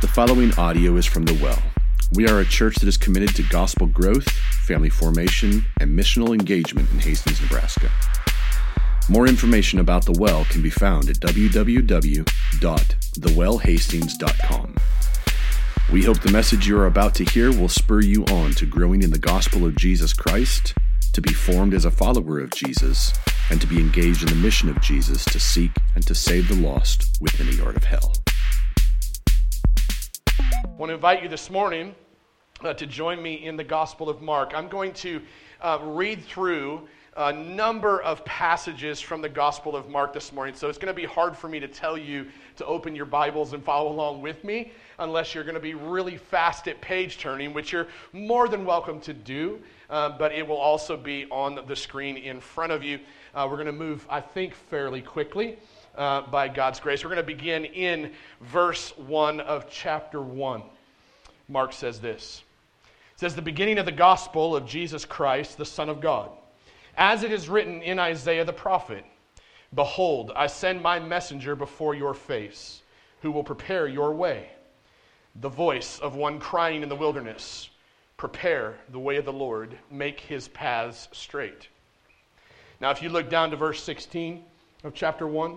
The following audio is from The Well. We are a church that is committed to gospel growth, family formation, and missional engagement in Hastings, Nebraska. More information about The Well can be found at www.thewellhastings.com. We hope the message you are about to hear will spur you on to growing in the gospel of Jesus Christ, to be formed as a follower of Jesus, and to be engaged in the mission of Jesus to seek and to save the lost within the yard of hell. I want to invite you this morning uh, to join me in the Gospel of Mark. I'm going to uh, read through a number of passages from the Gospel of Mark this morning. So it's going to be hard for me to tell you to open your Bibles and follow along with me unless you're going to be really fast at page turning, which you're more than welcome to do. Uh, but it will also be on the screen in front of you. Uh, we're going to move, I think, fairly quickly uh, by God's grace. We're going to begin in verse 1 of chapter 1. Mark says this It says, The beginning of the gospel of Jesus Christ, the Son of God. As it is written in Isaiah the prophet Behold, I send my messenger before your face, who will prepare your way. The voice of one crying in the wilderness Prepare the way of the Lord, make his paths straight. Now, if you look down to verse 16 of chapter 1,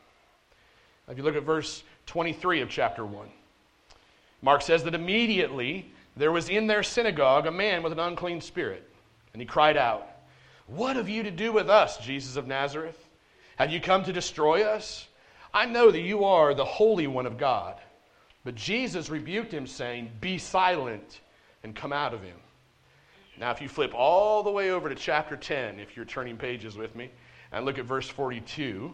If you look at verse 23 of chapter 1, Mark says that immediately there was in their synagogue a man with an unclean spirit, and he cried out, What have you to do with us, Jesus of Nazareth? Have you come to destroy us? I know that you are the Holy One of God. But Jesus rebuked him, saying, Be silent and come out of him. Now, if you flip all the way over to chapter 10, if you're turning pages with me, and look at verse 42,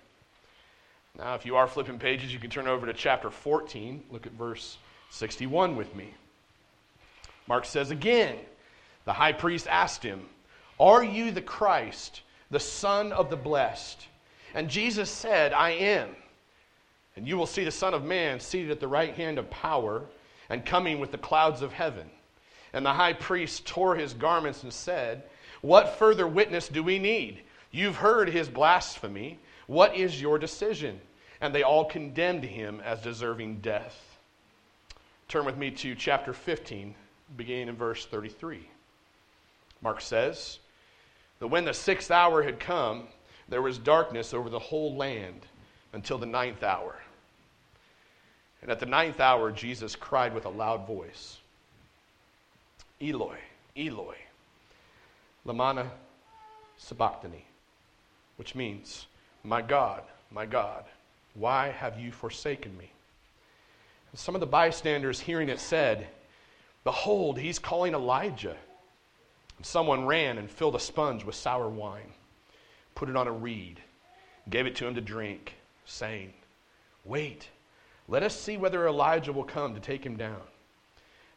Now, if you are flipping pages, you can turn over to chapter 14. Look at verse 61 with me. Mark says again, the high priest asked him, Are you the Christ, the Son of the Blessed? And Jesus said, I am. And you will see the Son of Man seated at the right hand of power and coming with the clouds of heaven. And the high priest tore his garments and said, What further witness do we need? You've heard his blasphemy. What is your decision? And they all condemned him as deserving death. Turn with me to chapter 15, beginning in verse 33. Mark says that when the sixth hour had come, there was darkness over the whole land until the ninth hour. And at the ninth hour, Jesus cried with a loud voice Eloi, Eloi, Lamana Sabachthani, which means, My God, my God, why have you forsaken me? And some of the bystanders hearing it said, Behold, he's calling Elijah. And someone ran and filled a sponge with sour wine, put it on a reed, gave it to him to drink, saying, Wait, let us see whether Elijah will come to take him down.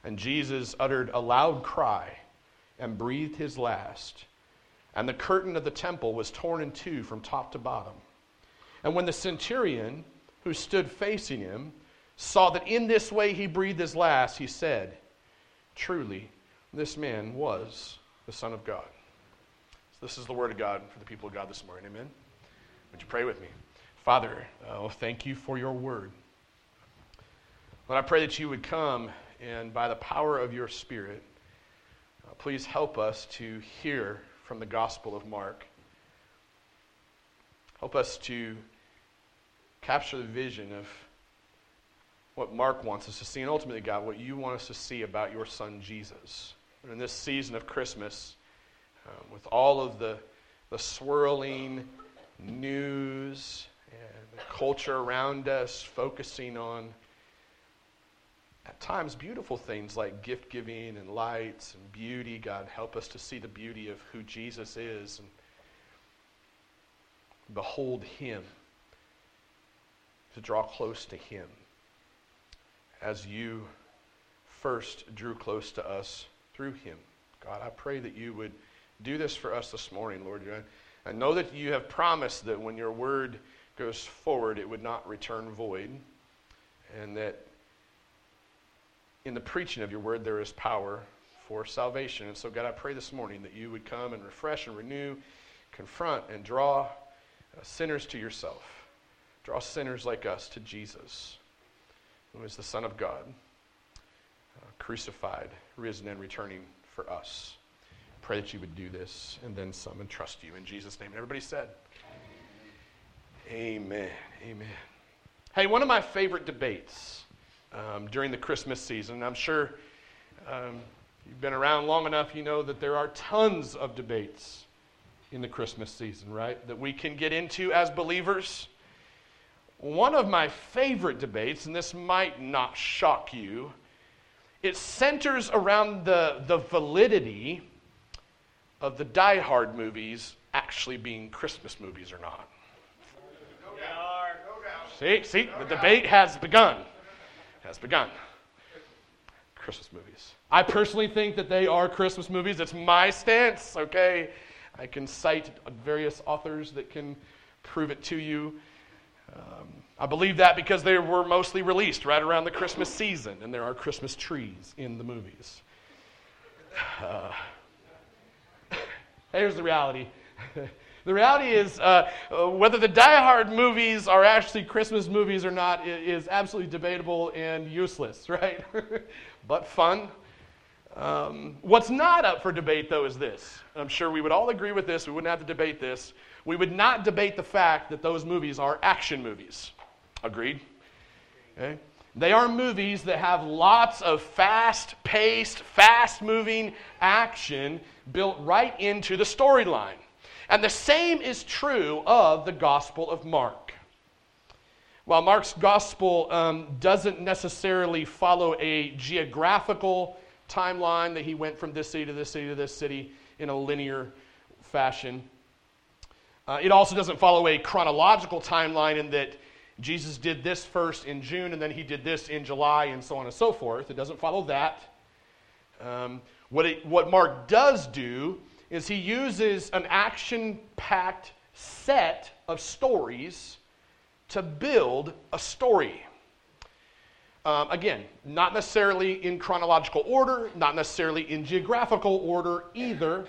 And Jesus uttered a loud cry and breathed his last. And the curtain of the temple was torn in two from top to bottom. And when the centurion, who stood facing him, saw that in this way he breathed his last, he said, Truly, this man was the Son of God. So this is the word of God for the people of God this morning. Amen. Would you pray with me? Father, oh, thank you for your word. Lord, I pray that you would come and by the power of your Spirit, uh, please help us to hear from the Gospel of Mark. Help us to capture the vision of what Mark wants us to see, and ultimately, God, what you want us to see about your son Jesus. And in this season of Christmas, um, with all of the, the swirling news and the culture around us focusing on, at times, beautiful things like gift giving and lights and beauty, God, help us to see the beauty of who Jesus is and behold Him, to draw close to Him as you first drew close to us through him. God, I pray that you would do this for us this morning, Lord. I know that you have promised that when your word goes forward, it would not return void, and that in the preaching of your word, there is power for salvation. And so, God, I pray this morning that you would come and refresh and renew, confront and draw uh, sinners to yourself. Draw sinners like us to Jesus who is the Son of God, uh, crucified, risen, and returning for us. Pray that you would do this and then some and trust you in Jesus' name. And everybody said, Amen. Amen. Hey, one of my favorite debates um, during the Christmas season, I'm sure um, you've been around long enough, you know that there are tons of debates in the Christmas season, right? That we can get into as believers. One of my favorite debates, and this might not shock you, it centers around the, the validity of the Die Hard movies actually being Christmas movies or not. See, see, the debate has begun. Has begun. Christmas movies. I personally think that they are Christmas movies. It's my stance, okay? I can cite various authors that can prove it to you. Um, I believe that because they were mostly released right around the Christmas season, and there are Christmas trees in the movies. Uh, here's the reality. the reality is, uh, uh, whether the Die Hard movies are actually Christmas movies or not is absolutely debatable and useless, right? but fun. Um, what's not up for debate, though, is this. I'm sure we would all agree with this. We wouldn't have to debate this. We would not debate the fact that those movies are action movies. Agreed? Okay? They are movies that have lots of fast paced, fast moving action built right into the storyline. And the same is true of the Gospel of Mark. While Mark's Gospel um, doesn't necessarily follow a geographical timeline that he went from this city to this city to this city in a linear fashion, uh, it also doesn't follow a chronological timeline in that Jesus did this first in June and then he did this in July and so on and so forth. It doesn't follow that. Um, what, it, what Mark does do is he uses an action packed set of stories to build a story. Um, again, not necessarily in chronological order, not necessarily in geographical order either.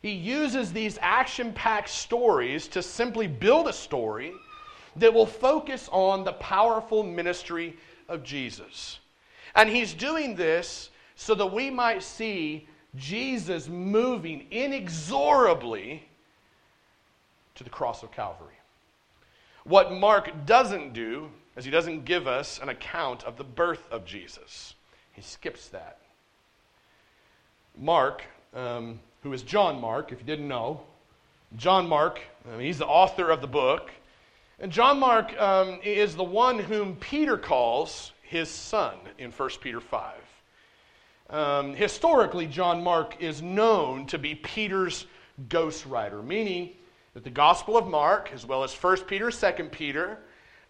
He uses these action packed stories to simply build a story that will focus on the powerful ministry of Jesus. And he's doing this so that we might see Jesus moving inexorably to the cross of Calvary. What Mark doesn't do is he doesn't give us an account of the birth of Jesus, he skips that. Mark um, who is John Mark, if you didn't know. John Mark, I mean, he's the author of the book. And John Mark um, is the one whom Peter calls his son in 1 Peter 5. Um, historically, John Mark is known to be Peter's ghostwriter, meaning that the Gospel of Mark, as well as 1 Peter, 2 Peter,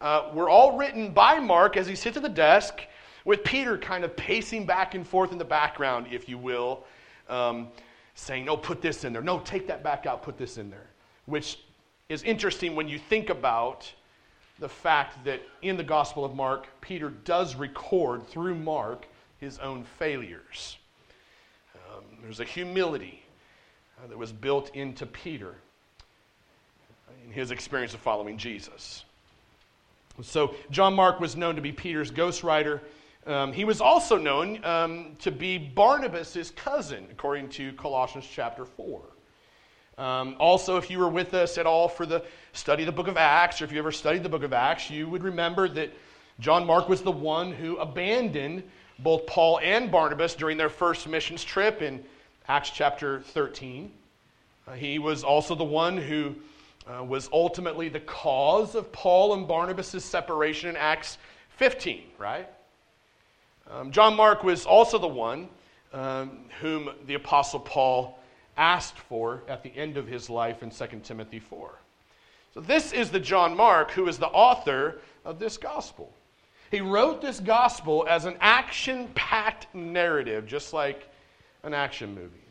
uh, were all written by Mark as he sits at the desk, with Peter kind of pacing back and forth in the background, if you will, um, saying, No, put this in there. No, take that back out, put this in there. Which is interesting when you think about the fact that in the Gospel of Mark, Peter does record through Mark his own failures. Um, there's a humility uh, that was built into Peter in his experience of following Jesus. So, John Mark was known to be Peter's ghostwriter. Um, he was also known um, to be Barnabas' cousin, according to Colossians chapter 4. Um, also, if you were with us at all for the study of the book of Acts, or if you ever studied the book of Acts, you would remember that John Mark was the one who abandoned both Paul and Barnabas during their first missions trip in Acts chapter 13. Uh, he was also the one who uh, was ultimately the cause of Paul and Barnabas' separation in Acts 15, right? Um, John Mark was also the one um, whom the Apostle Paul asked for at the end of his life in 2 Timothy 4. So, this is the John Mark who is the author of this gospel. He wrote this gospel as an action packed narrative, just like an action movie.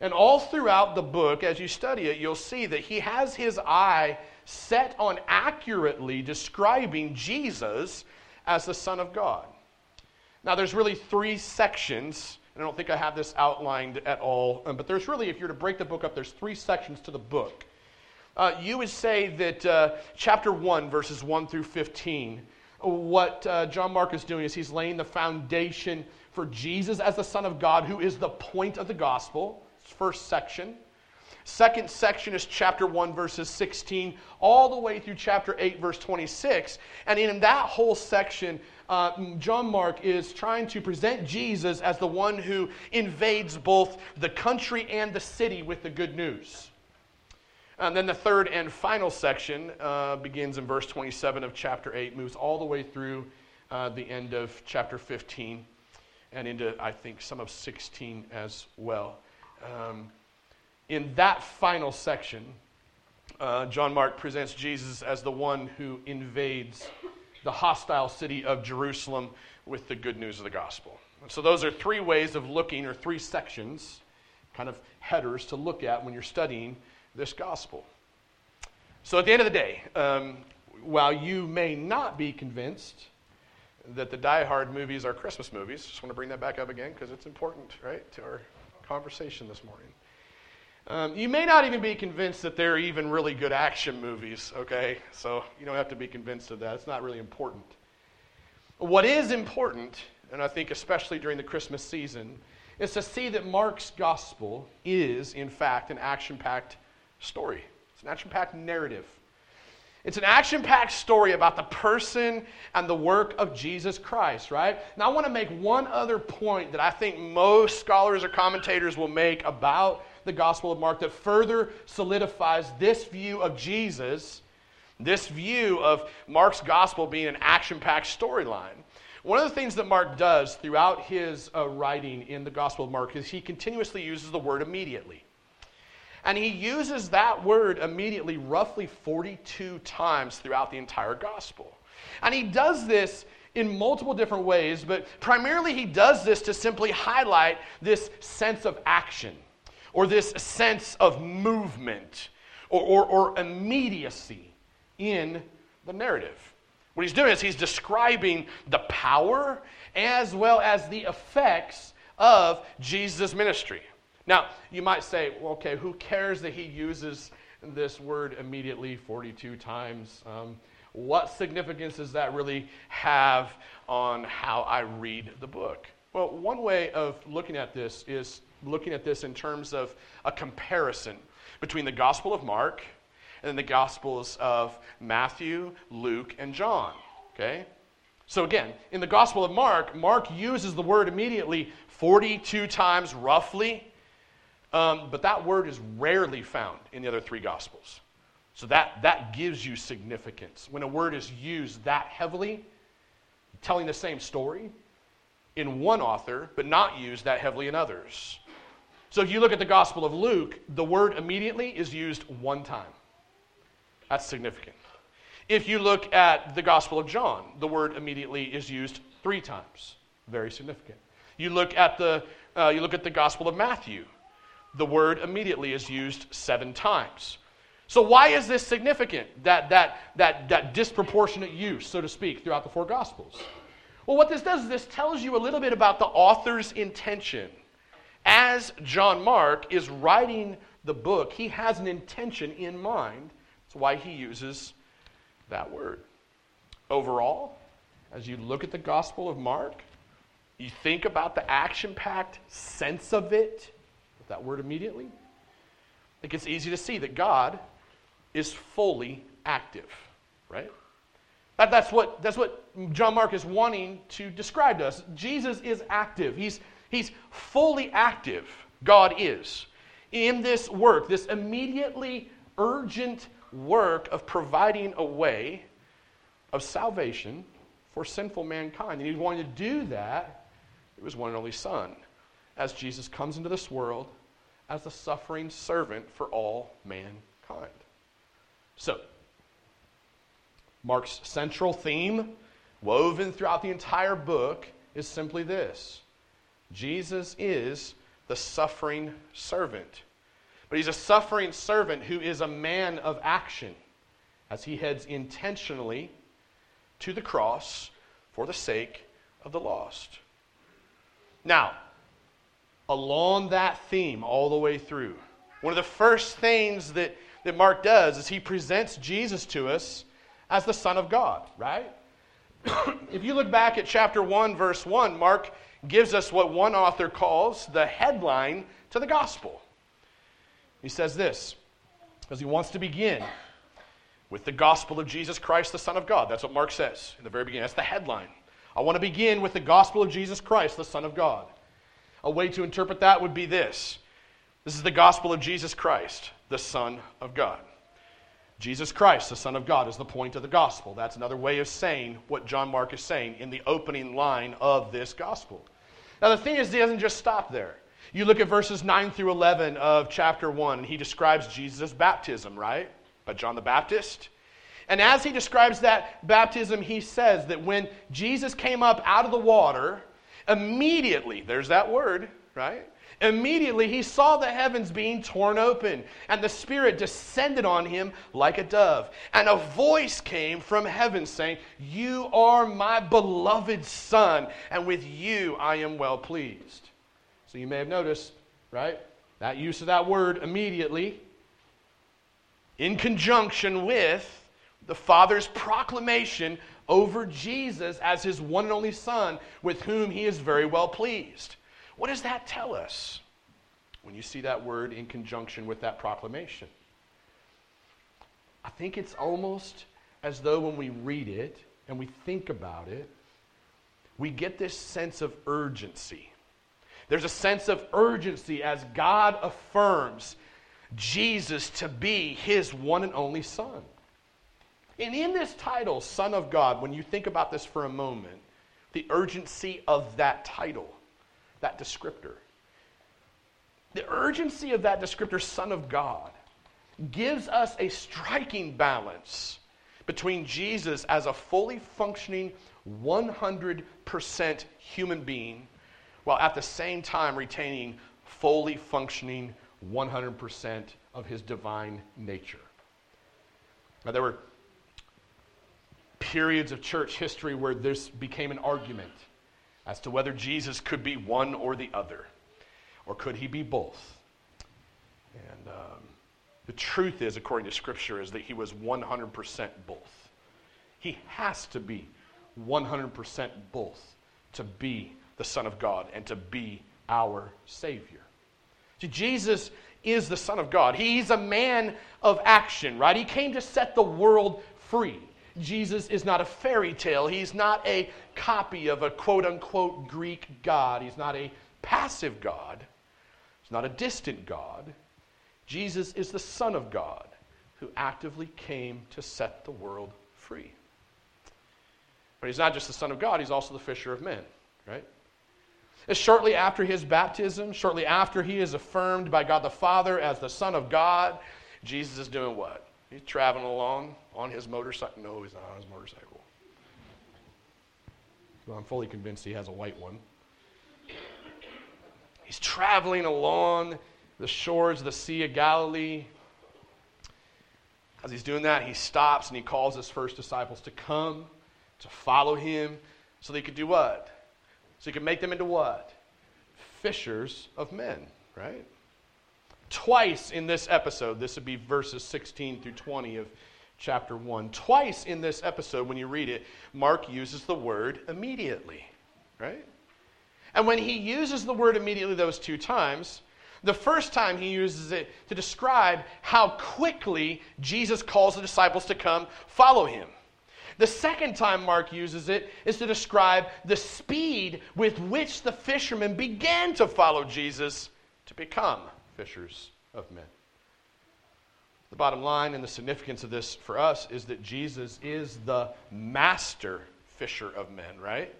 And all throughout the book, as you study it, you'll see that he has his eye set on accurately describing Jesus as the Son of God. Now, there's really three sections, and I don't think I have this outlined at all, um, but there's really, if you're to break the book up, there's three sections to the book. Uh, you would say that uh, chapter 1, verses 1 through 15, what uh, John Mark is doing is he's laying the foundation for Jesus as the Son of God, who is the point of the gospel. First section. Second section is chapter 1, verses 16, all the way through chapter 8, verse 26. And in that whole section, uh, John Mark is trying to present Jesus as the one who invades both the country and the city with the good news. And then the third and final section uh, begins in verse 27 of chapter 8, moves all the way through uh, the end of chapter 15 and into, I think, some of 16 as well. Um, in that final section, uh, John Mark presents Jesus as the one who invades the hostile city of Jerusalem with the good news of the gospel. And so, those are three ways of looking, or three sections, kind of headers to look at when you're studying this gospel. So, at the end of the day, um, while you may not be convinced that the Die Hard movies are Christmas movies, just want to bring that back up again because it's important, right, to our conversation this morning. Um, you may not even be convinced that they're even really good action movies, okay? So you don't have to be convinced of that. It's not really important. What is important, and I think especially during the Christmas season, is to see that Mark's gospel is, in fact, an action packed story. It's an action packed narrative. It's an action packed story about the person and the work of Jesus Christ, right? Now, I want to make one other point that I think most scholars or commentators will make about the Gospel of Mark that further solidifies this view of Jesus, this view of Mark's Gospel being an action packed storyline. One of the things that Mark does throughout his uh, writing in the Gospel of Mark is he continuously uses the word immediately. And he uses that word immediately roughly 42 times throughout the entire gospel. And he does this in multiple different ways, but primarily he does this to simply highlight this sense of action or this sense of movement or, or, or immediacy in the narrative. What he's doing is he's describing the power as well as the effects of Jesus' ministry. Now, you might say, well, okay, who cares that he uses this word immediately 42 times? Um, what significance does that really have on how I read the book? Well, one way of looking at this is looking at this in terms of a comparison between the Gospel of Mark and the Gospels of Matthew, Luke, and John. Okay? So again, in the Gospel of Mark, Mark uses the word immediately 42 times roughly um, but that word is rarely found in the other three Gospels. So that, that gives you significance. When a word is used that heavily, telling the same story in one author, but not used that heavily in others. So if you look at the Gospel of Luke, the word immediately is used one time. That's significant. If you look at the Gospel of John, the word immediately is used three times. Very significant. You look at the, uh, you look at the Gospel of Matthew, the word immediately is used seven times. So, why is this significant, that, that, that, that disproportionate use, so to speak, throughout the four Gospels? Well, what this does is this tells you a little bit about the author's intention. As John Mark is writing the book, he has an intention in mind. That's why he uses that word. Overall, as you look at the Gospel of Mark, you think about the action packed sense of it, that word immediately, it gets easy to see that God is fully active, right? That, that's, what, that's what John Mark is wanting to describe to us. Jesus is active, he's, he's fully active. God is. In this work, this immediately urgent work of providing a way of salvation for sinful mankind. And he wanted to do that through his one and only Son, as Jesus comes into this world as the suffering servant for all mankind. So, Mark's central theme, woven throughout the entire book, is simply this Jesus is the suffering servant. But he's a suffering servant who is a man of action as he heads intentionally to the cross for the sake of the lost. Now, along that theme all the way through, one of the first things that, that Mark does is he presents Jesus to us as the Son of God, right? if you look back at chapter 1, verse 1, Mark gives us what one author calls the headline to the gospel. He says this because he wants to begin with the gospel of Jesus Christ, the Son of God. That's what Mark says in the very beginning. That's the headline. I want to begin with the gospel of Jesus Christ, the Son of God. A way to interpret that would be this this is the gospel of Jesus Christ, the Son of God. Jesus Christ, the Son of God, is the point of the gospel. That's another way of saying what John Mark is saying in the opening line of this gospel. Now, the thing is, he doesn't just stop there. You look at verses 9 through 11 of chapter 1, and he describes Jesus' baptism, right? By John the Baptist. And as he describes that baptism, he says that when Jesus came up out of the water, immediately, there's that word, right? Immediately he saw the heavens being torn open, and the Spirit descended on him like a dove. And a voice came from heaven saying, You are my beloved Son, and with you I am well pleased. So you may have noticed, right? That use of that word immediately in conjunction with the Father's proclamation over Jesus as his one and only Son, with whom he is very well pleased. What does that tell us when you see that word in conjunction with that proclamation? I think it's almost as though when we read it and we think about it, we get this sense of urgency. There's a sense of urgency as God affirms Jesus to be his one and only Son. And in this title, Son of God, when you think about this for a moment, the urgency of that title, that descriptor. The urgency of that descriptor, Son of God, gives us a striking balance between Jesus as a fully functioning 100% human being, while at the same time retaining fully functioning 100% of his divine nature. Now, there were periods of church history where this became an argument as to whether Jesus could be one or the other, or could he be both. And um, the truth is, according to Scripture, is that he was 100% both. He has to be 100% both to be the Son of God and to be our Savior. See, Jesus is the Son of God. He's a man of action, right? He came to set the world free. Jesus is not a fairy tale. He's not a copy of a quote unquote Greek God. He's not a passive God. He's not a distant God. Jesus is the Son of God who actively came to set the world free. But he's not just the Son of God, he's also the fisher of men, right? And shortly after his baptism, shortly after he is affirmed by God the Father as the Son of God, Jesus is doing what? He's traveling along on his motorcycle. No, he's not on his motorcycle. Well, I'm fully convinced he has a white one. He's traveling along the shores of the Sea of Galilee. As he's doing that, he stops and he calls his first disciples to come, to follow him, so they could do what? So he could make them into what? Fishers of men, right? Twice in this episode, this would be verses 16 through 20 of chapter 1. Twice in this episode, when you read it, Mark uses the word immediately, right? And when he uses the word immediately those two times, the first time he uses it to describe how quickly Jesus calls the disciples to come follow him. The second time Mark uses it is to describe the speed with which the fishermen began to follow Jesus to become fishers of men. The bottom line and the significance of this for us is that Jesus is the master fisher of men, right?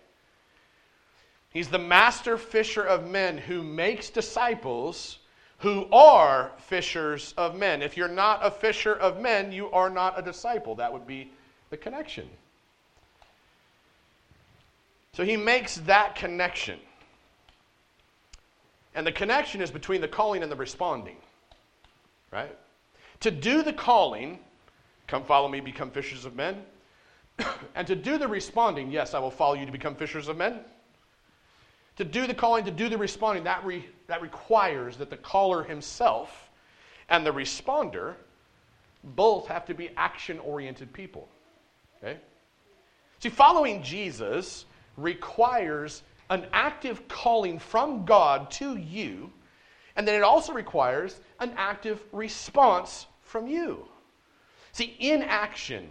He's the master fisher of men who makes disciples who are fishers of men. If you're not a fisher of men, you are not a disciple. That would be the connection. So he makes that connection. And the connection is between the calling and the responding. Right? To do the calling, come follow me, become fishers of men. and to do the responding, yes, I will follow you to become fishers of men. To do the calling, to do the responding, that, re, that requires that the caller himself and the responder both have to be action oriented people. Okay? See, following Jesus requires an active calling from God to you, and then it also requires an active response from you. See, inaction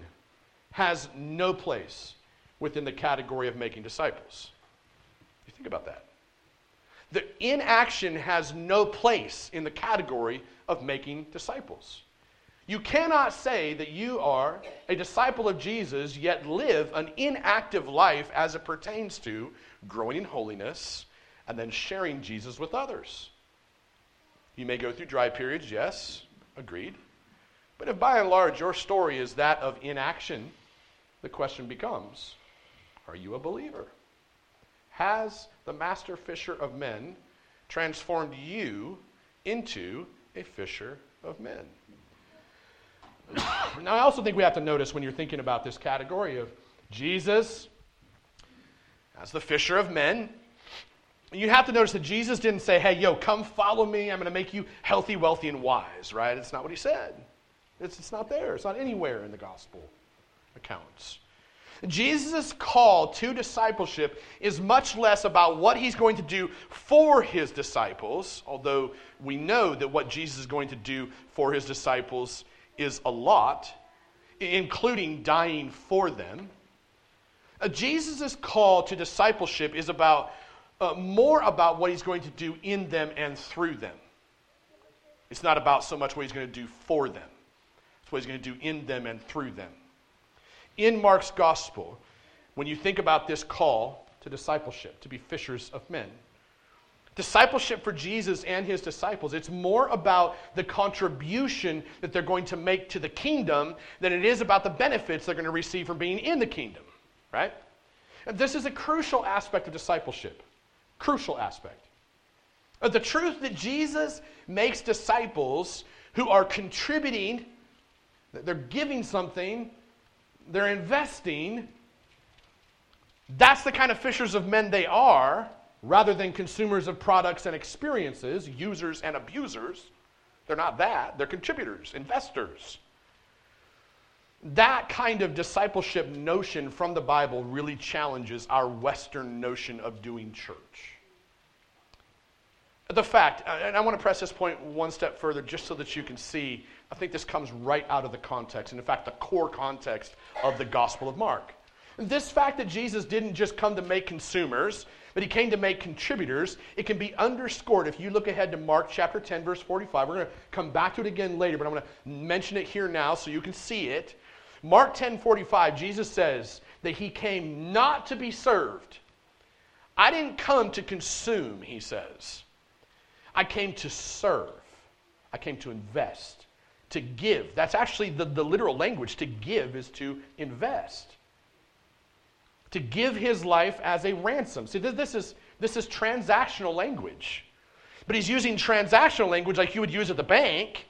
has no place within the category of making disciples. You think about that. The inaction has no place in the category of making disciples. You cannot say that you are a disciple of Jesus, yet live an inactive life as it pertains to growing in holiness and then sharing Jesus with others. You may go through dry periods, yes, agreed. But if by and large your story is that of inaction, the question becomes Are you a believer? Has the master fisher of men transformed you into a fisher of men? now, I also think we have to notice when you're thinking about this category of Jesus as the fisher of men, you have to notice that Jesus didn't say, hey, yo, come follow me. I'm going to make you healthy, wealthy, and wise, right? It's not what he said. It's, it's not there, it's not anywhere in the gospel accounts. Jesus' call to discipleship is much less about what he's going to do for his disciples, although we know that what Jesus is going to do for his disciples is a lot, including dying for them. Uh, Jesus' call to discipleship is about uh, more about what he's going to do in them and through them. It's not about so much what he's going to do for them, it's what he's going to do in them and through them in Mark's gospel when you think about this call to discipleship, to be fishers of men. Discipleship for Jesus and his disciples, it's more about the contribution that they're going to make to the kingdom than it is about the benefits they're going to receive from being in the kingdom, right? And this is a crucial aspect of discipleship. Crucial aspect. The truth that Jesus makes disciples who are contributing, they're giving something they're investing. That's the kind of fishers of men they are, rather than consumers of products and experiences, users and abusers. They're not that, they're contributors, investors. That kind of discipleship notion from the Bible really challenges our Western notion of doing church. The fact, and I want to press this point one step further just so that you can see I think this comes right out of the context, and in fact, the core context of the Gospel of Mark. This fact that Jesus didn't just come to make consumers, but he came to make contributors, it can be underscored if you look ahead to Mark chapter 10, verse 45. We're going to come back to it again later, but I'm going to mention it here now so you can see it. Mark 10, 45, Jesus says that he came not to be served. I didn't come to consume, he says. I came to serve. I came to invest to give. That's actually the, the literal language. To give is to invest. To give his life as a ransom. See, this, is, this is transactional language. But he's using transactional language like you would use at the bank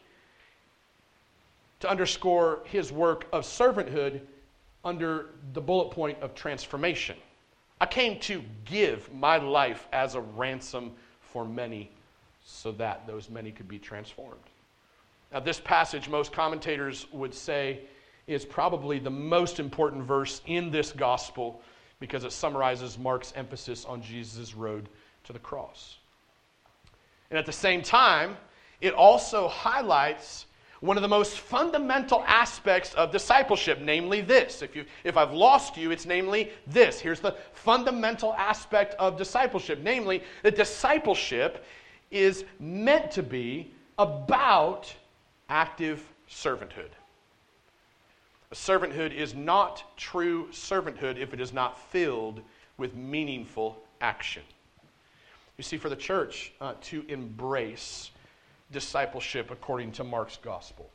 to underscore his work of servanthood under the bullet point of transformation. I came to give my life as a ransom for many so that those many could be transformed. Now, this passage, most commentators would say, is probably the most important verse in this gospel because it summarizes Mark's emphasis on Jesus' road to the cross. And at the same time, it also highlights one of the most fundamental aspects of discipleship, namely this. If, you, if I've lost you, it's namely this. Here's the fundamental aspect of discipleship, namely that discipleship is meant to be about active servanthood. Servanthood is not true servanthood if it is not filled with meaningful action. You see, for the church uh, to embrace discipleship according to Mark's gospel,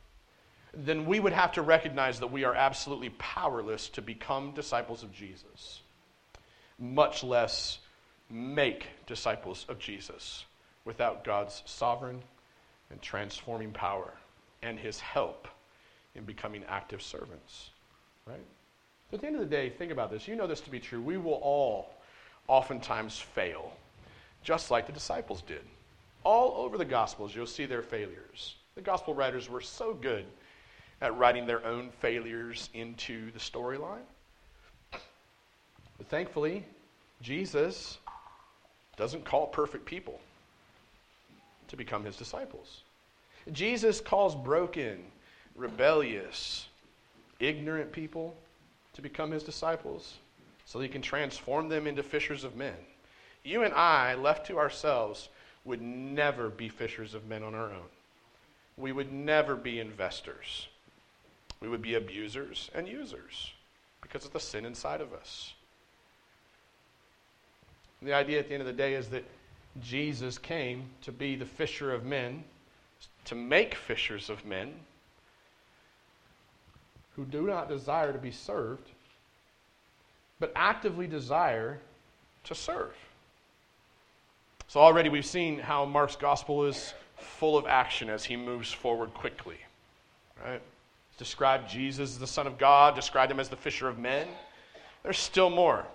then we would have to recognize that we are absolutely powerless to become disciples of Jesus, much less make disciples of Jesus without God's sovereign and transforming power and his help in becoming active servants. Right? So at the end of the day, think about this. You know this to be true. We will all oftentimes fail, just like the disciples did. All over the Gospels, you'll see their failures. The Gospel writers were so good at writing their own failures into the storyline. But thankfully, Jesus doesn't call perfect people to become his disciples. Jesus calls broken, rebellious, ignorant people to become his disciples so he can transform them into fishers of men. You and I, left to ourselves, would never be fishers of men on our own. We would never be investors. We would be abusers and users because of the sin inside of us. The idea at the end of the day is that Jesus came to be the fisher of men, to make fishers of men who do not desire to be served, but actively desire to serve. So, already we've seen how Mark's gospel is full of action as he moves forward quickly. Right? Described Jesus as the Son of God, described him as the fisher of men. There's still more.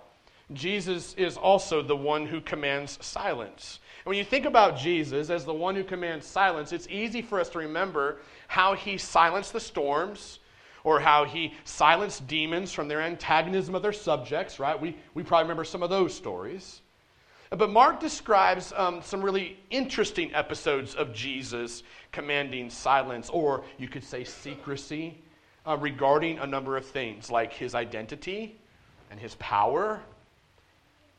Jesus is also the one who commands silence. And when you think about Jesus as the one who commands silence, it's easy for us to remember how he silenced the storms or how he silenced demons from their antagonism of their subjects, right? We, we probably remember some of those stories. But Mark describes um, some really interesting episodes of Jesus commanding silence, or you could say secrecy, uh, regarding a number of things like his identity and his power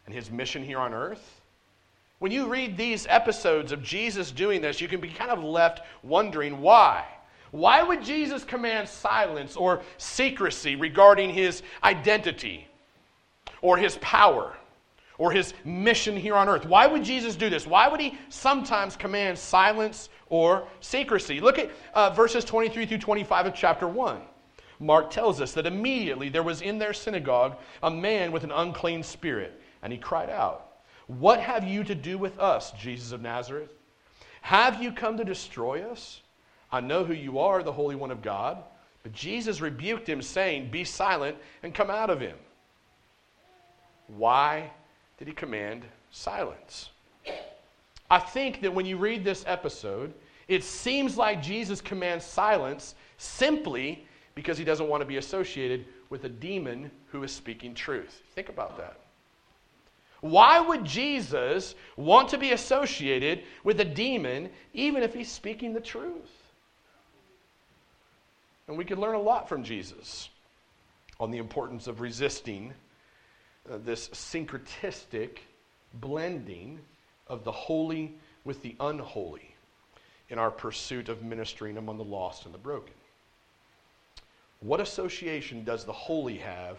and his mission here on earth. When you read these episodes of Jesus doing this, you can be kind of left wondering why. Why would Jesus command silence or secrecy regarding his identity or his power or his mission here on earth? Why would Jesus do this? Why would he sometimes command silence or secrecy? Look at uh, verses 23 through 25 of chapter 1. Mark tells us that immediately there was in their synagogue a man with an unclean spirit and he cried out, What have you to do with us, Jesus of Nazareth? Have you come to destroy us? I know who you are, the Holy One of God. But Jesus rebuked him, saying, Be silent and come out of him. Why did he command silence? I think that when you read this episode, it seems like Jesus commands silence simply because he doesn't want to be associated with a demon who is speaking truth. Think about that. Why would Jesus want to be associated with a demon even if he's speaking the truth? And we could learn a lot from Jesus on the importance of resisting uh, this syncretistic blending of the holy with the unholy in our pursuit of ministering among the lost and the broken. What association does the holy have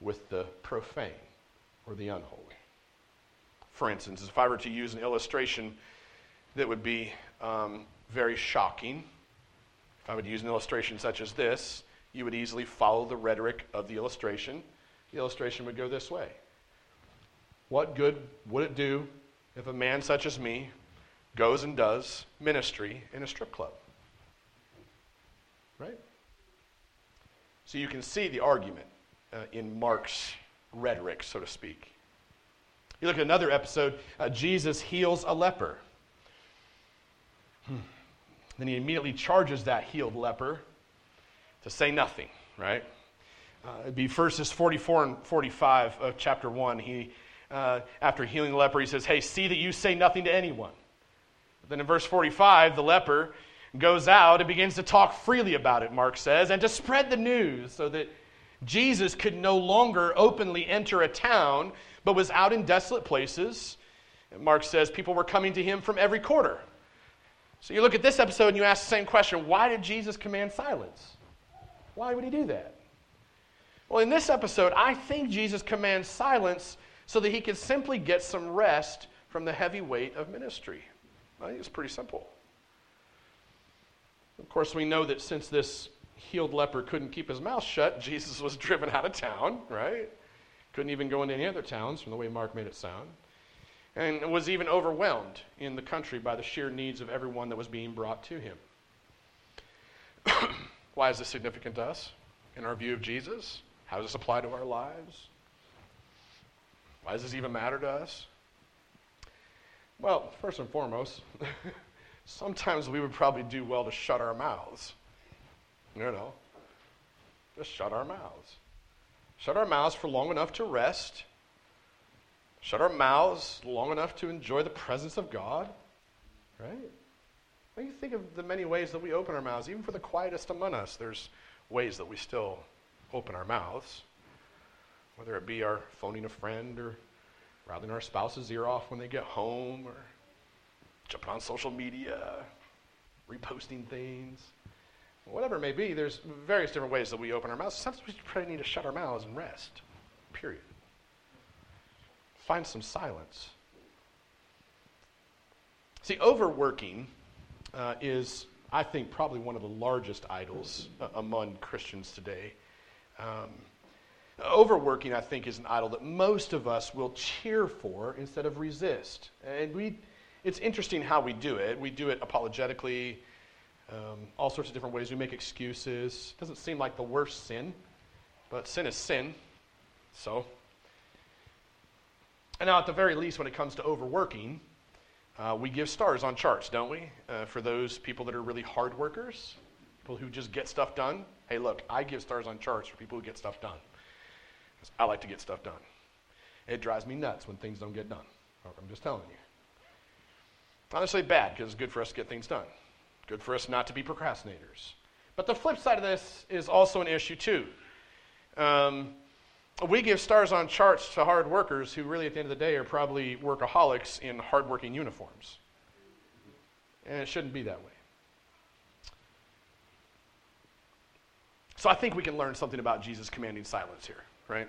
with the profane or the unholy? For instance, if I were to use an illustration that would be um, very shocking, if I would use an illustration such as this, you would easily follow the rhetoric of the illustration. The illustration would go this way What good would it do if a man such as me goes and does ministry in a strip club? Right? So you can see the argument uh, in Mark's rhetoric, so to speak. You look at another episode, uh, Jesus heals a leper. Then he immediately charges that healed leper to say nothing, right? Uh, it'd be verses 44 and 45 of chapter 1. He, uh, after healing the leper, he says, Hey, see that you say nothing to anyone. Then in verse 45, the leper goes out and begins to talk freely about it, Mark says, and to spread the news so that Jesus could no longer openly enter a town, but was out in desolate places. Mark says people were coming to him from every quarter. So you look at this episode and you ask the same question why did Jesus command silence? Why would he do that? Well, in this episode, I think Jesus commands silence so that he can simply get some rest from the heavy weight of ministry. I think it's pretty simple. Of course, we know that since this healed leper couldn't keep his mouth shut, Jesus was driven out of town, right? Couldn't even go into any other towns from the way Mark made it sound. And was even overwhelmed in the country by the sheer needs of everyone that was being brought to him. Why is this significant to us in our view of Jesus? How does this apply to our lives? Why does this even matter to us? Well, first and foremost, sometimes we would probably do well to shut our mouths. You know, just shut our mouths. Shut our mouths for long enough to rest. Shut our mouths long enough to enjoy the presence of God. Right? When you think of the many ways that we open our mouths, even for the quietest among us, there's ways that we still open our mouths. Whether it be our phoning a friend or rattling our spouse's ear off when they get home or jumping on social media, reposting things, whatever it may be, there's various different ways that we open our mouths. Sometimes we probably need to shut our mouths and rest, period. Find some silence. See, overworking uh, is, I think, probably one of the largest idols uh, among Christians today. Um, overworking, I think, is an idol that most of us will cheer for instead of resist. And we, it's interesting how we do it. We do it apologetically, um, all sorts of different ways. We make excuses. It doesn't seem like the worst sin, but sin is sin. So, and now at the very least, when it comes to overworking, uh, we give stars on charts, don't we? Uh, for those people that are really hard workers, people who just get stuff done. Hey, look, I give stars on charts for people who get stuff done. I like to get stuff done. It drives me nuts when things don't get done. I'm just telling you. Necessarily bad because it's good for us to get things done. Good for us not to be procrastinators. But the flip side of this is also an issue, too. Um, we give stars on charts to hard workers who, really, at the end of the day, are probably workaholics in hardworking uniforms. And it shouldn't be that way. So I think we can learn something about Jesus commanding silence here, right?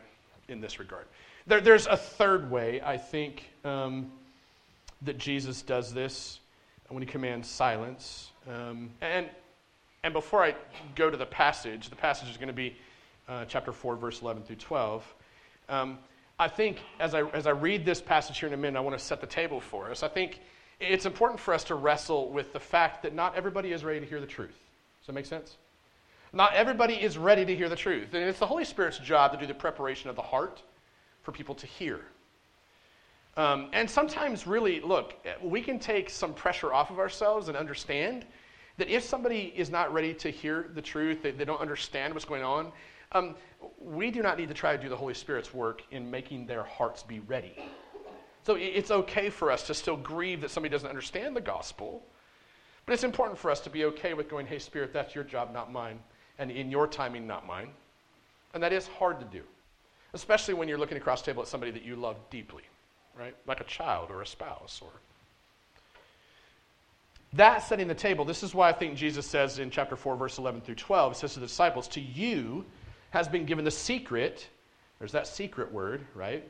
In this regard. There, there's a third way, I think, um, that Jesus does this when he commands silence. Um, and, and before I go to the passage, the passage is going to be uh, chapter 4, verse 11 through 12. Um, I think as I, as I read this passage here in a minute, I want to set the table for us. I think it's important for us to wrestle with the fact that not everybody is ready to hear the truth. Does that make sense? Not everybody is ready to hear the truth. And it's the Holy Spirit's job to do the preparation of the heart for people to hear. Um, and sometimes, really, look, we can take some pressure off of ourselves and understand that if somebody is not ready to hear the truth, they, they don't understand what's going on, um, we do not need to try to do the Holy Spirit's work in making their hearts be ready. So it's okay for us to still grieve that somebody doesn't understand the gospel, but it's important for us to be okay with going, hey, Spirit, that's your job, not mine, and in your timing, not mine. And that is hard to do, especially when you're looking across the table at somebody that you love deeply right? Like a child or a spouse or that setting the table, this is why I think Jesus says in chapter 4, verse 11 through 12, it says to the disciples, To you has been given the secret, there's that secret word, right?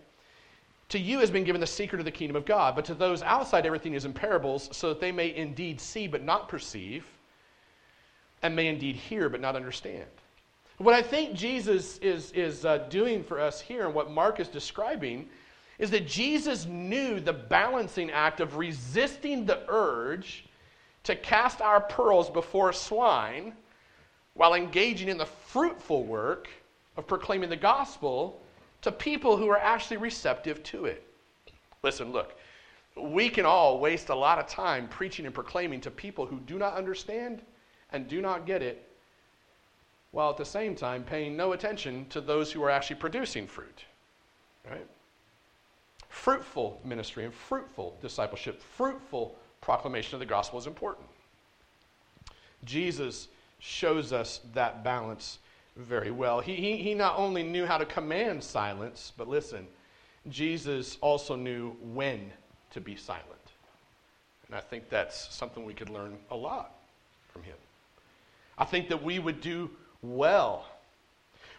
To you has been given the secret of the kingdom of God, but to those outside, everything is in parables, so that they may indeed see but not perceive, and may indeed hear but not understand. What I think Jesus is, is uh, doing for us here, and what Mark is describing, is that Jesus knew the balancing act of resisting the urge to cast our pearls before swine while engaging in the fruitful work of proclaiming the gospel to people who are actually receptive to it. Listen, look, we can all waste a lot of time preaching and proclaiming to people who do not understand and do not get it, while at the same time paying no attention to those who are actually producing fruit. Right? Fruitful ministry and fruitful discipleship, fruitful proclamation of the gospel is important. Jesus shows us that balance very well. He, he, he not only knew how to command silence, but listen, Jesus also knew when to be silent. And I think that's something we could learn a lot from him. I think that we would do well.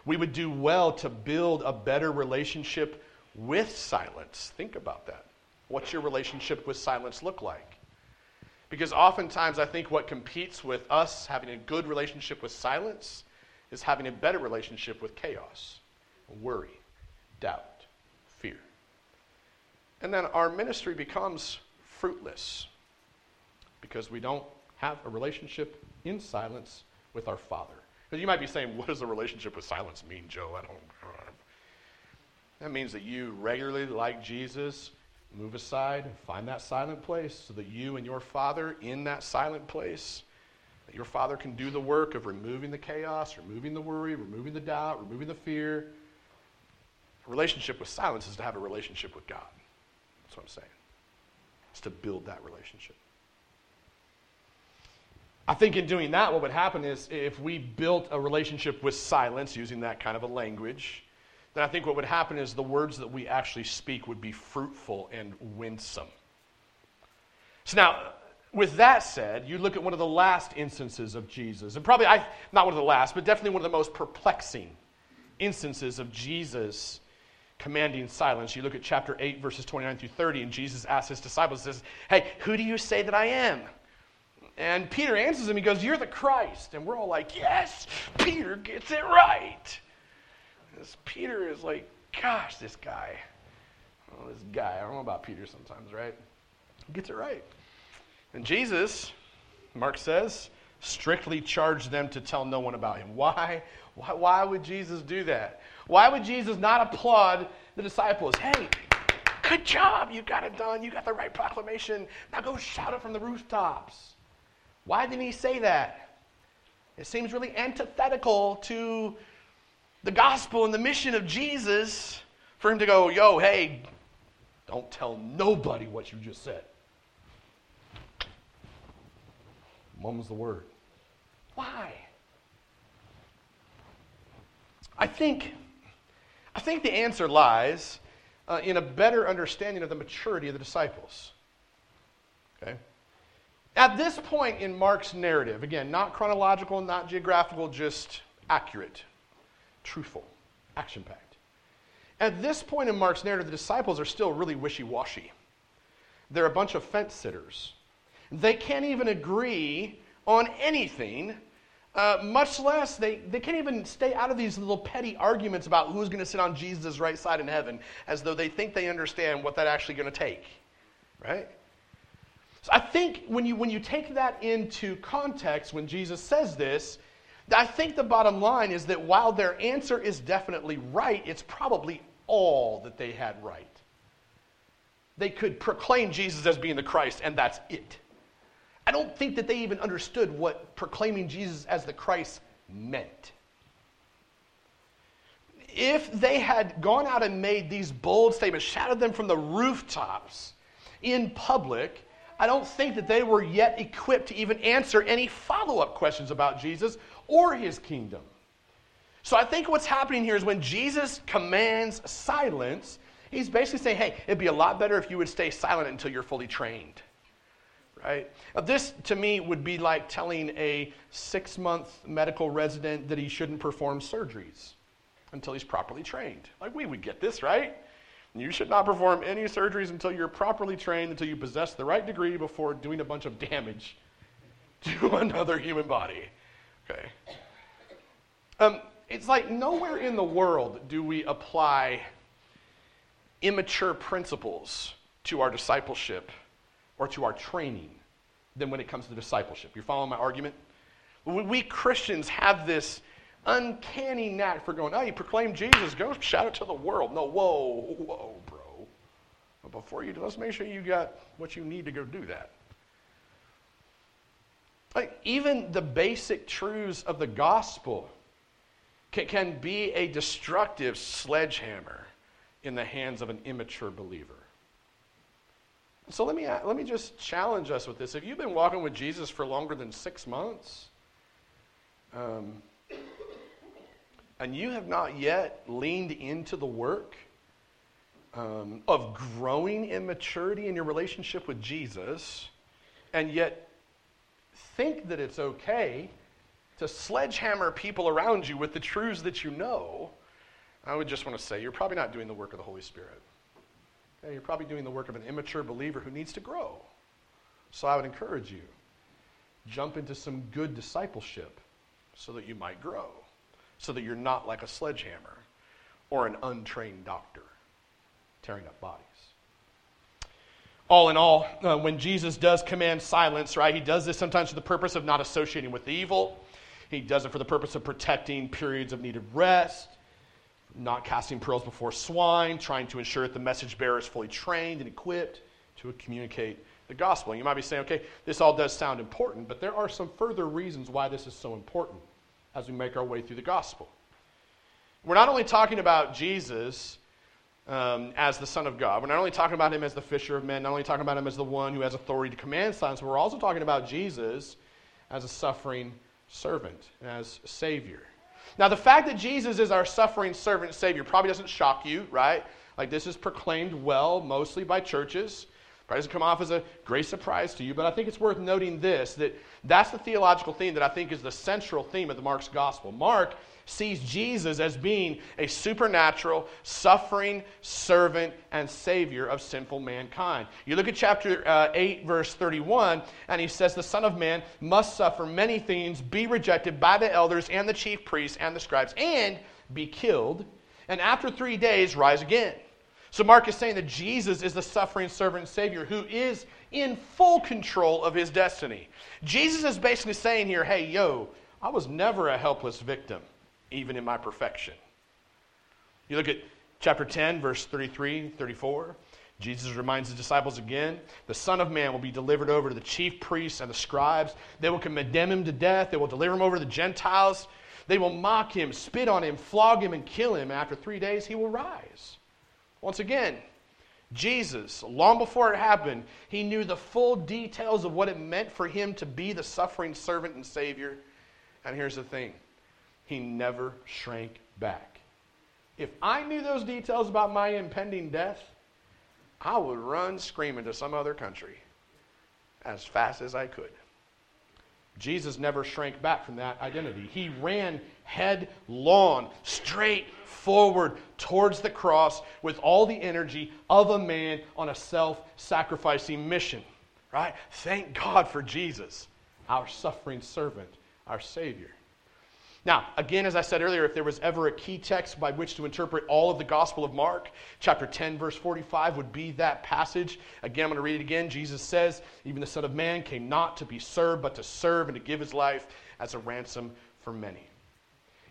We would do well to build a better relationship with silence. Think about that. What's your relationship with silence look like? Because oftentimes I think what competes with us having a good relationship with silence is having a better relationship with chaos, worry, doubt, fear. And then our ministry becomes fruitless because we don't have a relationship in silence with our Father. Because you might be saying, what does a relationship with silence mean, Joe? I don't. That means that you regularly, like Jesus, move aside and find that silent place so that you and your Father in that silent place, that your Father can do the work of removing the chaos, removing the worry, removing the doubt, removing the fear. A relationship with silence is to have a relationship with God. That's what I'm saying. It's to build that relationship. I think in doing that, what would happen is if we built a relationship with silence, using that kind of a language, then I think what would happen is the words that we actually speak would be fruitful and winsome. So now, with that said, you look at one of the last instances of Jesus, and probably I, not one of the last, but definitely one of the most perplexing instances of Jesus commanding silence. You look at chapter 8, verses 29 through 30, and Jesus asks his disciples, says, Hey, who do you say that I am? And Peter answers him, he goes, You're the Christ. And we're all like, Yes, Peter gets it right. This Peter is like, Gosh, this guy. Oh, this guy. I don't know about Peter sometimes, right? He gets it right. And Jesus, Mark says, strictly charged them to tell no one about him. Why? Why, why would Jesus do that? Why would Jesus not applaud the disciples? Hey, good job. You got it done. You got the right proclamation. Now go shout it from the rooftops. Why didn't he say that? It seems really antithetical to the gospel and the mission of Jesus for him to go, yo, hey, don't tell nobody what you just said. was the word. Why? I think, I think the answer lies uh, in a better understanding of the maturity of the disciples. Okay? At this point in Mark's narrative, again, not chronological, not geographical, just accurate, truthful, action packed. At this point in Mark's narrative, the disciples are still really wishy washy. They're a bunch of fence sitters. They can't even agree on anything, uh, much less they, they can't even stay out of these little petty arguments about who's going to sit on Jesus' right side in heaven as though they think they understand what that's actually going to take. Right? So I think when you, when you take that into context, when Jesus says this, I think the bottom line is that while their answer is definitely right, it's probably all that they had right. They could proclaim Jesus as being the Christ, and that's it. I don't think that they even understood what proclaiming Jesus as the Christ meant. If they had gone out and made these bold statements, shouted them from the rooftops in public, I don't think that they were yet equipped to even answer any follow up questions about Jesus or his kingdom. So I think what's happening here is when Jesus commands silence, he's basically saying, hey, it'd be a lot better if you would stay silent until you're fully trained. Right? This to me would be like telling a six month medical resident that he shouldn't perform surgeries until he's properly trained. Like, we would get this, right? You should not perform any surgeries until you're properly trained, until you possess the right degree before doing a bunch of damage to another human body. Okay. Um, it's like nowhere in the world do we apply immature principles to our discipleship or to our training than when it comes to discipleship. You're following my argument? We Christians have this uncanny knack for going, oh, you proclaim Jesus, go shout it to the world. No, whoa, whoa, bro. But before you do, let's make sure you got what you need to go do that. Like, even the basic truths of the gospel can, can be a destructive sledgehammer in the hands of an immature believer. So let me, let me just challenge us with this. If you've been walking with Jesus for longer than six months, um, and you have not yet leaned into the work um, of growing in maturity in your relationship with Jesus, and yet think that it's okay to sledgehammer people around you with the truths that you know, I would just want to say you're probably not doing the work of the Holy Spirit. Okay, you're probably doing the work of an immature believer who needs to grow. So I would encourage you jump into some good discipleship so that you might grow, so that you're not like a sledgehammer or an untrained doctor tearing up bodies. All in all, uh, when Jesus does command silence, right, he does this sometimes for the purpose of not associating with evil. He does it for the purpose of protecting periods of needed rest, not casting pearls before swine, trying to ensure that the message bearer is fully trained and equipped to communicate the gospel. And you might be saying, okay, this all does sound important, but there are some further reasons why this is so important as we make our way through the gospel. We're not only talking about Jesus um, as the Son of God, we're not only talking about him as the fisher of men, not only talking about him as the one who has authority to command signs, but we're also talking about Jesus as a suffering servant, as Savior. Now, the fact that Jesus is our suffering servant Savior probably doesn't shock you, right? Like, this is proclaimed well, mostly by churches. Probably doesn't come off as a great surprise to you, but I think it's worth noting this that that's the theological theme that I think is the central theme of the Mark's gospel. Mark sees Jesus as being a supernatural, suffering servant and savior of sinful mankind. You look at chapter uh, 8, verse 31, and he says, The Son of Man must suffer many things, be rejected by the elders and the chief priests and the scribes, and be killed, and after three days rise again. So Mark is saying that Jesus is the suffering servant and savior who is in full control of his destiny. Jesus is basically saying here, hey, yo, I was never a helpless victim even in my perfection. You look at chapter 10, verse 33, 34. Jesus reminds his disciples again the Son of Man will be delivered over to the chief priests and the scribes. They will condemn him to death. They will deliver him over to the Gentiles. They will mock him, spit on him, flog him, and kill him. After three days, he will rise. Once again, Jesus, long before it happened, he knew the full details of what it meant for him to be the suffering servant and Savior. And here's the thing he never shrank back. If I knew those details about my impending death, I would run screaming to some other country as fast as I could. Jesus never shrank back from that identity. He ran headlong, straight forward towards the cross with all the energy of a man on a self sacrificing mission. Right? Thank God for Jesus, our suffering servant, our Savior. Now, again, as I said earlier, if there was ever a key text by which to interpret all of the Gospel of Mark, chapter 10, verse 45 would be that passage. Again, I'm going to read it again. Jesus says, Even the Son of Man came not to be served, but to serve and to give his life as a ransom for many.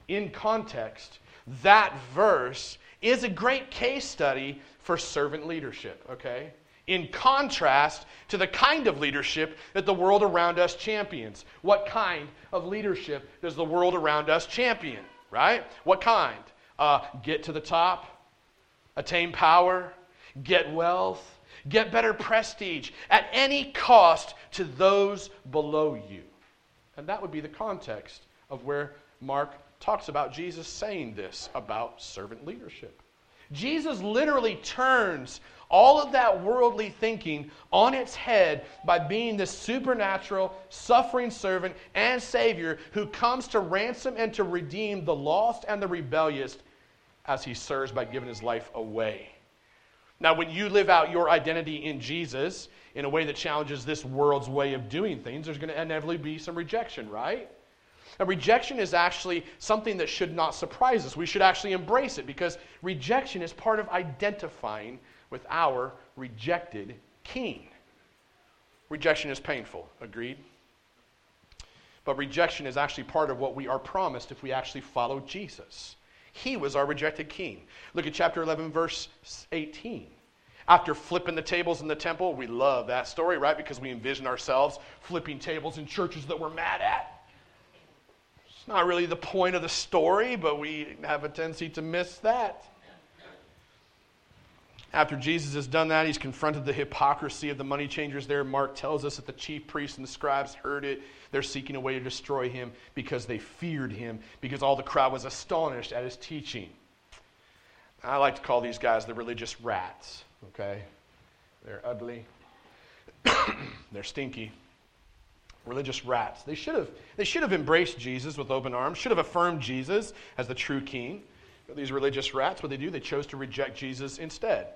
In context, that verse is a great case study for servant leadership, okay? In contrast to the kind of leadership that the world around us champions. What kind of leadership does the world around us champion, right? What kind? Uh, get to the top, attain power, get wealth, get better prestige at any cost to those below you. And that would be the context of where Mark talks about Jesus saying this about servant leadership. Jesus literally turns all of that worldly thinking on its head by being the supernatural, suffering servant and Savior who comes to ransom and to redeem the lost and the rebellious as he serves by giving his life away. Now, when you live out your identity in Jesus in a way that challenges this world's way of doing things, there's going to inevitably be some rejection, right? And rejection is actually something that should not surprise us. We should actually embrace it because rejection is part of identifying with our rejected king. Rejection is painful, agreed? But rejection is actually part of what we are promised if we actually follow Jesus. He was our rejected king. Look at chapter 11, verse 18. After flipping the tables in the temple, we love that story, right? Because we envision ourselves flipping tables in churches that we're mad at. Not really the point of the story, but we have a tendency to miss that. After Jesus has done that, he's confronted the hypocrisy of the money changers there. Mark tells us that the chief priests and the scribes heard it. They're seeking a way to destroy him because they feared him, because all the crowd was astonished at his teaching. I like to call these guys the religious rats, okay? They're ugly, they're stinky. Religious rats. They should, have, they should have embraced Jesus with open arms, should have affirmed Jesus as the true king. But these religious rats, what they do, they chose to reject Jesus instead.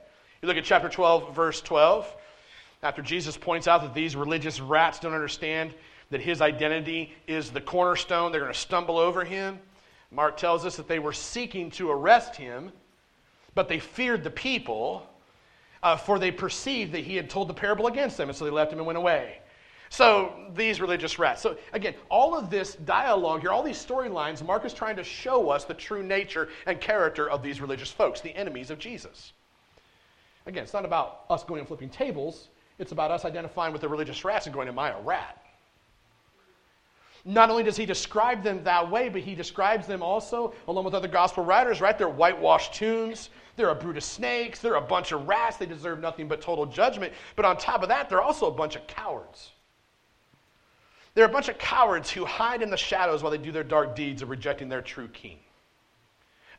You look at chapter 12, verse 12. After Jesus points out that these religious rats don't understand that his identity is the cornerstone, they're going to stumble over him. Mark tells us that they were seeking to arrest him, but they feared the people, uh, for they perceived that he had told the parable against them, and so they left him and went away. So these religious rats. So again, all of this dialogue here, all these storylines, Mark is trying to show us the true nature and character of these religious folks, the enemies of Jesus. Again, it's not about us going and flipping tables. It's about us identifying with the religious rats and going, Am I a rat? Not only does he describe them that way, but he describes them also, along with other gospel writers, right? They're whitewashed tombs. They're a brood of snakes. They're a bunch of rats. They deserve nothing but total judgment. But on top of that, they're also a bunch of cowards. They're a bunch of cowards who hide in the shadows while they do their dark deeds of rejecting their true king.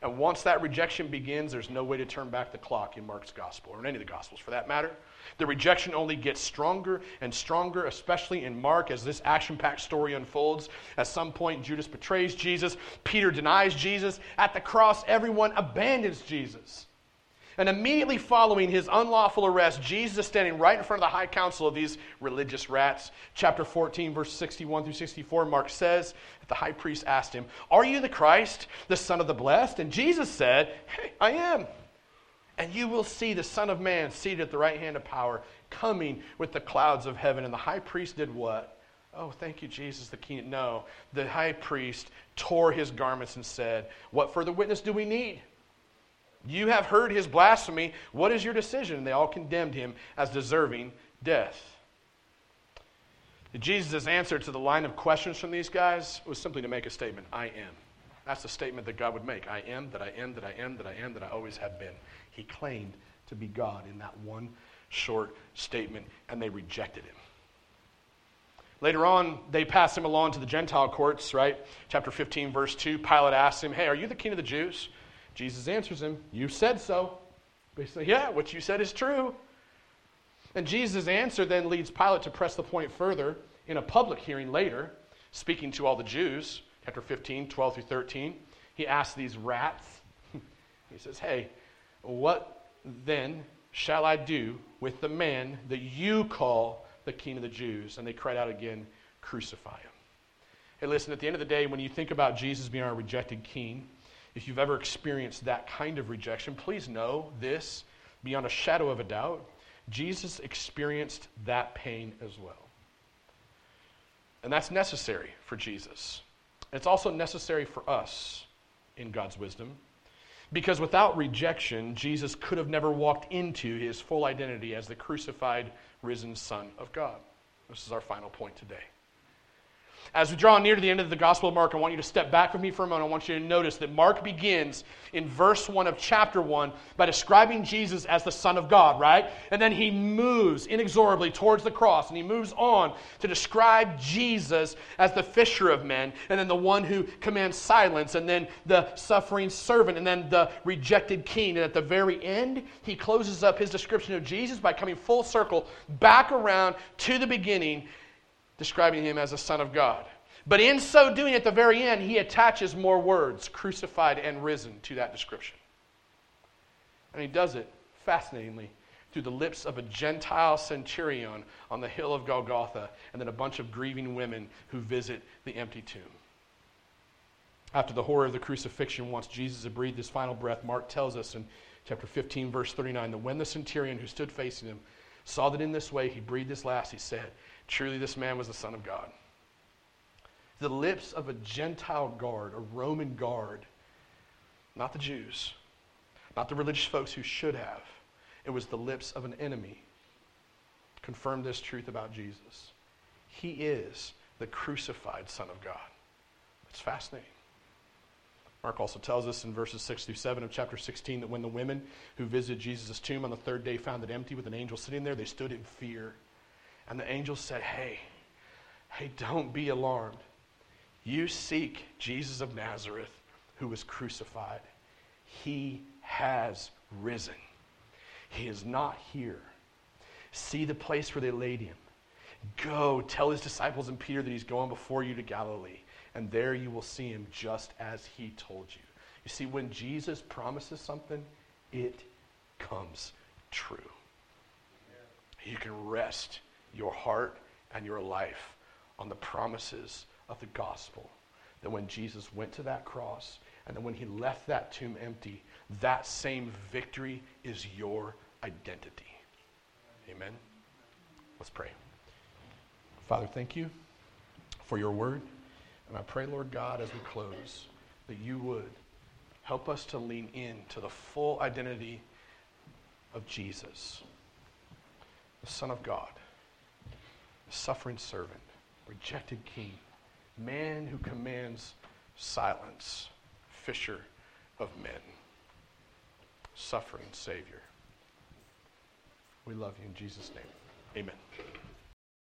And once that rejection begins, there's no way to turn back the clock in Mark's gospel, or in any of the gospels for that matter. The rejection only gets stronger and stronger, especially in Mark as this action packed story unfolds. At some point, Judas betrays Jesus, Peter denies Jesus. At the cross, everyone abandons Jesus. And immediately following his unlawful arrest, Jesus is standing right in front of the high council of these religious rats. Chapter 14, verse 61 through 64, Mark says, that the high priest asked him, Are you the Christ, the Son of the Blessed? And Jesus said, Hey, I am. And you will see the Son of Man seated at the right hand of power, coming with the clouds of heaven. And the high priest did what? Oh, thank you, Jesus, the king. No, the high priest tore his garments and said, What further witness do we need? You have heard his blasphemy. What is your decision? And they all condemned him as deserving death. Jesus' answer to the line of questions from these guys was simply to make a statement I am. That's the statement that God would make. I am, that I am, that I am, that I am, that I always have been. He claimed to be God in that one short statement, and they rejected him. Later on, they pass him along to the Gentile courts, right? Chapter 15, verse 2. Pilate asks him, Hey, are you the king of the Jews? Jesus answers him, You said so. Basically, yeah, what you said is true. And Jesus' answer then leads Pilate to press the point further in a public hearing later, speaking to all the Jews, chapter 15, 12 through 13. He asks these rats, he says, Hey, what then shall I do with the man that you call the king of the Jews? And they cried out again, Crucify him. Hey, listen, at the end of the day, when you think about Jesus being our rejected king, if you've ever experienced that kind of rejection, please know this beyond a shadow of a doubt. Jesus experienced that pain as well. And that's necessary for Jesus. It's also necessary for us in God's wisdom. Because without rejection, Jesus could have never walked into his full identity as the crucified, risen Son of God. This is our final point today. As we draw near to the end of the Gospel of Mark, I want you to step back with me for a moment. I want you to notice that Mark begins in verse 1 of chapter 1 by describing Jesus as the Son of God, right? And then he moves inexorably towards the cross and he moves on to describe Jesus as the fisher of men, and then the one who commands silence, and then the suffering servant, and then the rejected king. And at the very end, he closes up his description of Jesus by coming full circle back around to the beginning describing him as a son of God. But in so doing, at the very end, he attaches more words, crucified and risen, to that description. And he does it, fascinatingly, through the lips of a Gentile centurion on the hill of Golgotha, and then a bunch of grieving women who visit the empty tomb. After the horror of the crucifixion, once Jesus had breathed his final breath, Mark tells us in chapter 15, verse 39, that when the centurion who stood facing him saw that in this way he breathed his last, he said, Truly, this man was the Son of God. The lips of a Gentile guard, a Roman guard, not the Jews, not the religious folks who should have. It was the lips of an enemy. Confirm this truth about Jesus. He is the crucified Son of God. It's fascinating. Mark also tells us in verses 6 through 7 of chapter 16 that when the women who visited Jesus' tomb on the third day found it empty with an angel sitting there, they stood in fear. And the angel said, Hey, hey, don't be alarmed. You seek Jesus of Nazareth who was crucified. He has risen. He is not here. See the place where they laid him. Go tell his disciples and Peter that he's going before you to Galilee, and there you will see him just as he told you. You see, when Jesus promises something, it comes true. You can rest your heart and your life on the promises of the gospel. That when Jesus went to that cross and then when he left that tomb empty, that same victory is your identity. Amen. Let's pray. Father, thank you for your word. And I pray, Lord God, as we close, that you would help us to lean in to the full identity of Jesus, the Son of God, suffering servant, rejected king, man who commands silence, fisher of men, suffering Savior. We love you in Jesus' name. Amen.